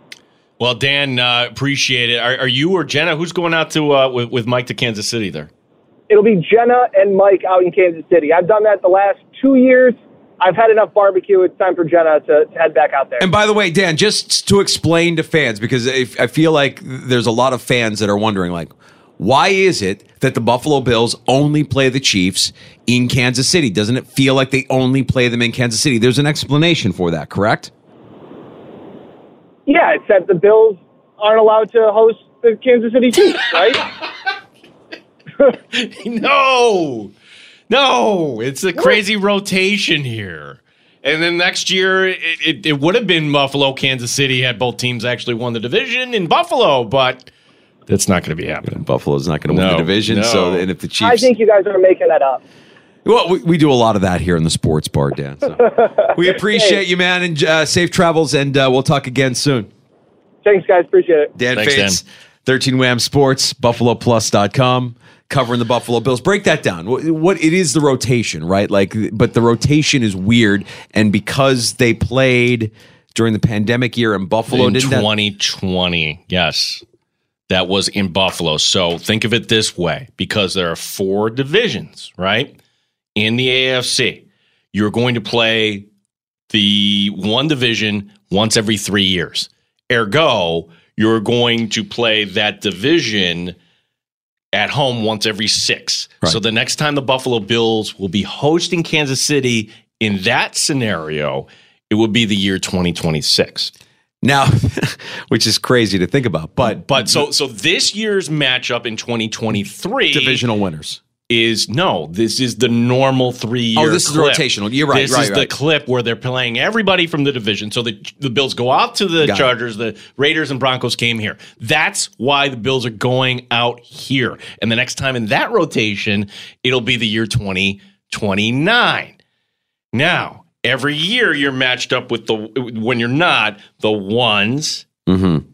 Well, Dan, uh, appreciate it. Are, are, you or Jenna? Who's going out to uh, with, with Mike to Kansas City there?
It'll be Jenna and Mike out in Kansas City. I've done that the last two years. I've had enough barbecue. It's time for Jenna to, to, head back out there.
And by the way, Dan, just to explain to fans, because I feel like there's a lot of fans that are wondering, like, why is it that the Buffalo Bills only play the Chiefs in Kansas City? Doesn't it feel like they only play them in Kansas City? There's an explanation for that, correct?
Yeah, it's that the Bills aren't allowed to host the Kansas City Chiefs, right?
no, no, it's a crazy rotation here. And then next year, it, it, it would have been Buffalo, Kansas City had both teams actually won the division in Buffalo, but that's not going to be happening.
Buffalo's not going to no, win the division. No. So, and if the Chiefs,
I think you guys are making that up.
Well, we, we do a lot of that here in the sports bar, Dan. So. we appreciate you, man, and uh, safe travels, and uh, we'll talk again soon.
Thanks, guys. Appreciate it.
Dan
Thanks,
Fetes, Dan. 13 Wham Sports, BuffaloPlus.com, covering the Buffalo Bills. Break that down. What, what it is the rotation, right? Like, but the rotation is weird, and because they played during the pandemic year in Buffalo,
in
didn't
2020, that- yes that was in Buffalo. So think of it this way because there are four divisions, right? In the AFC, you're going to play the one division once every three years. Ergo, you're going to play that division at home once every six. Right. So the next time the Buffalo Bills will be hosting Kansas City in that scenario, it would be the year 2026.
Now, which is crazy to think about, but
but so so this year's matchup in 2023
divisional winners
is no. This is the normal three year.
Oh, this
clip.
is the rotational. You're right.
This
right,
is
right.
the clip where they're playing everybody from the division. So the the Bills go out to the Got Chargers. It. The Raiders and Broncos came here. That's why the Bills are going out here. And the next time in that rotation, it'll be the year 2029. Now every year you're matched up with the when you're not the ones
mm-hmm.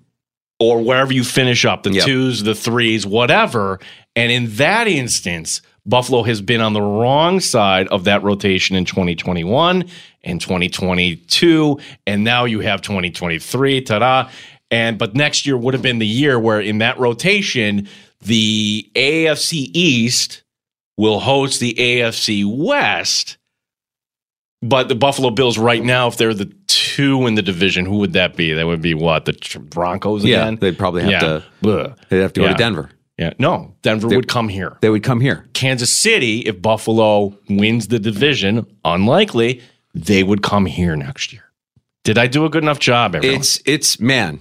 or wherever you finish up the yep. twos the threes whatever and in that instance buffalo has been on the wrong side of that rotation in 2021 and 2022 and now you have 2023 ta-da and but next year would have been the year where in that rotation the AFC East will host the AFC West but the Buffalo Bills right now, if they're the two in the division, who would that be? That would be what the Broncos again.
Yeah, they'd probably have
yeah.
to.
Blah.
They'd have to
yeah.
go to Denver.
Yeah, no, Denver they, would come here.
They would come here.
Kansas City, if Buffalo wins the division, unlikely, they would come here next year. Did I do a good enough job? Everyone?
It's it's man.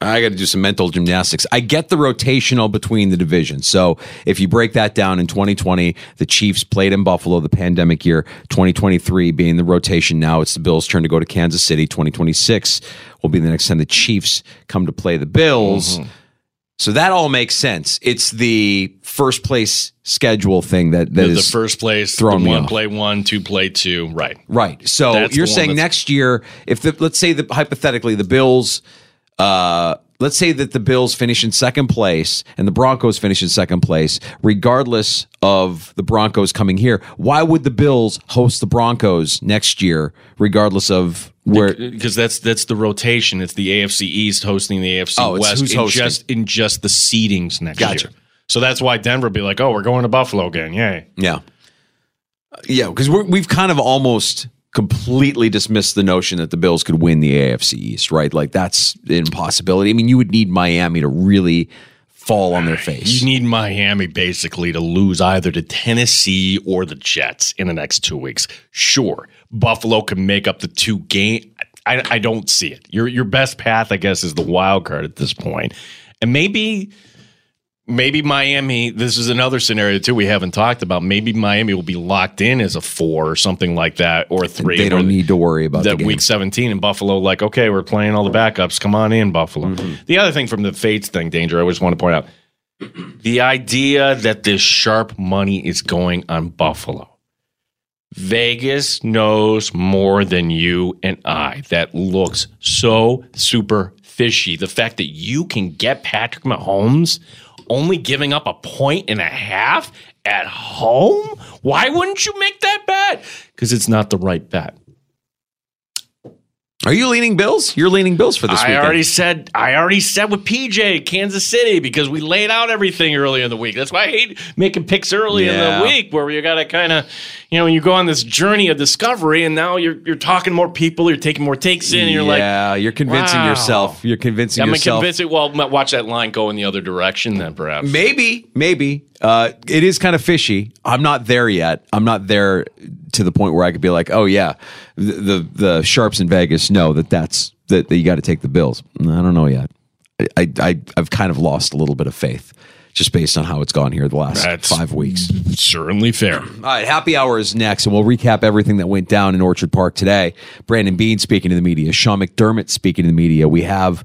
I got to do some mental gymnastics. I get the rotational between the divisions. So if you break that down in 2020, the Chiefs played in Buffalo the pandemic year, 2023 being the rotation. Now it's the Bills' turn to go to Kansas City. 2026 will be the next time the Chiefs come to play the Bills. Mm-hmm. So that all makes sense. It's the first place schedule thing that that
the,
is
the first place.
Thrown
one play one, two play two. Right,
right. So
That's
you're saying next year, if the, let's say the hypothetically the Bills uh, let's say that the Bills finish in second place and the Broncos finish in second place, regardless of the Broncos coming here, why would the Bills host the Broncos next year, regardless of where?
because that's that's the rotation. It's the AFC East hosting the AFC
Oh,
West
who's
in
hosting.
just in just the seedings next
Gotcha.
year. So that's why Denver be like, "Oh, we're going to Buffalo again." Yay.
Yeah. Yeah, because we've kind of almost completely dismissed the notion that the Bills could win the AFC East, right? Like that's an impossibility. I mean, you would need Miami to really fall on their face.
You need Miami basically to lose either to Tennessee or the Jets in the next two weeks. Sure, Buffalo can make up the two game. I, I don't see it. Your your best path, I guess, is the wild card at this point, and maybe maybe Miami. This is another scenario too we haven't talked about. Maybe Miami will be locked in as a four or something like that, or a three.
They don't need to worry about
that week 17 in Buffalo, like, okay, we're playing all the backups. Come on in, Buffalo.
Mm-hmm.
The other thing from the Fetes thing, Danger, I just want to point out the idea that this sharp money is going on Buffalo. Vegas knows more than you and I. That looks so super fishy. The fact that you can get Patrick Mahomes only giving up a point and a half at home? Why wouldn't you make that bet? Because it's not the right bet.
Are you leaning Bills? You're leaning Bills for this
I
weekend.
already said I already said with PJ Kansas City because we laid out everything early in the week. That's why I hate making picks early
Yeah.
in the week where you got to kind of, you know, when you go on this journey of discovery and now you're you're talking to more people, you're taking more takes in, and you're like,
yeah, you're convincing
wow.
yourself. You're convincing
I'm
yourself.
convinced. Well, watch that line go in the other direction then, perhaps.
Maybe, maybe. Uh, it is kind of fishy. I'm not there yet. I'm not there to the point where I could be like, oh yeah, the the, the sharps in Vegas know that that's that, that you got to take the Bills. I don't know yet. I, I I've kind of lost a little bit of faith just based on how it's gone here the last
That's
five weeks.
Certainly fair.
All right, happy hour is next, and we'll recap everything that went down in Orchard Park today. Brandon Beane speaking to the media, Sean McDermott speaking to the media. We have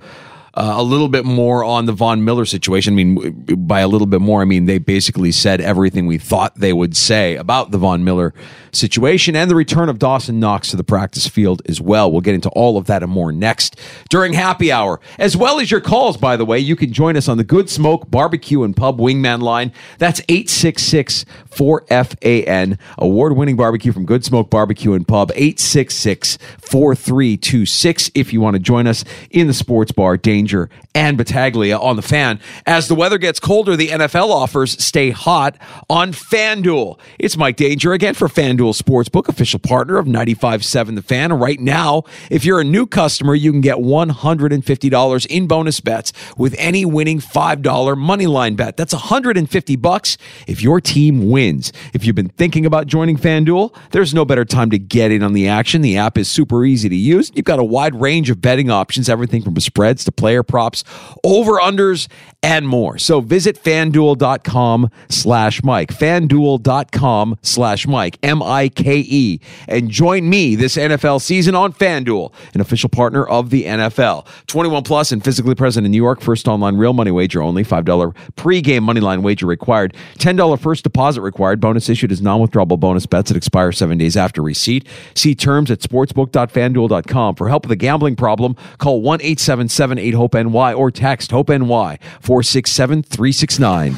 uh, a little bit more on the Von Miller situation. I mean, by a little bit more, I mean they basically said everything we thought they would say about the Von Miller situation and the return of Dawson Knox to the practice field as well. We'll get into all of that and more next during happy hour, as well as your calls. By the way, you can join us on the Good Smoke Barbecue and Pub Wingman line. That's 866 4FAN, award winning barbecue from Good Smoke Barbecue and Pub, 866 4326. If you want to join us in the sports bar, Danger and Battaglia on the fan. As the weather gets colder, the NFL offers stay hot on FanDuel. It's Mike Danger again for FanDuel Sportsbook, official partner of 95.7 The Fan. Right now, if you're a new customer, you can get $150 in bonus bets with any winning $5 money line bet. That's 150 bucks if your team wins. If you've been thinking about joining FanDuel, there's no better time to get in on the action. The app is super easy to use. You've got a wide range of betting options, everything from spreads to player props, over unders, and more. So visit fanduel.com slash Mike, fanduel.com slash Mike, M I K E, and join me this NFL season on FanDuel, an official partner of the NFL. 21 plus and physically present in New York. First online real money wager only. $5 pregame money line wager required. $10 first deposit required. Bonus issued as non withdrawable bonus bets that expire seven days after receipt. See terms at sportsbook.fanduel.com. For help with a gambling problem, call 1 877 8 HOPE NY or text HOPE NY 467 369.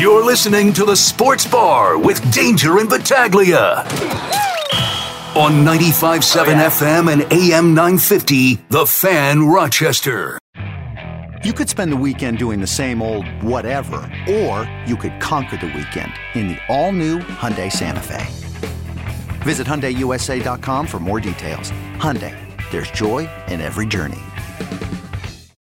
You're listening to the Sports Bar with Danger and Battaglia on 95.7 FM and AM 950, The Fan Rochester.
You could spend the weekend doing the same old whatever, or you could conquer the weekend in the all-new Hyundai Santa Fe. Visit HyundaiUSA.com for more details. Hyundai, there's joy in every journey.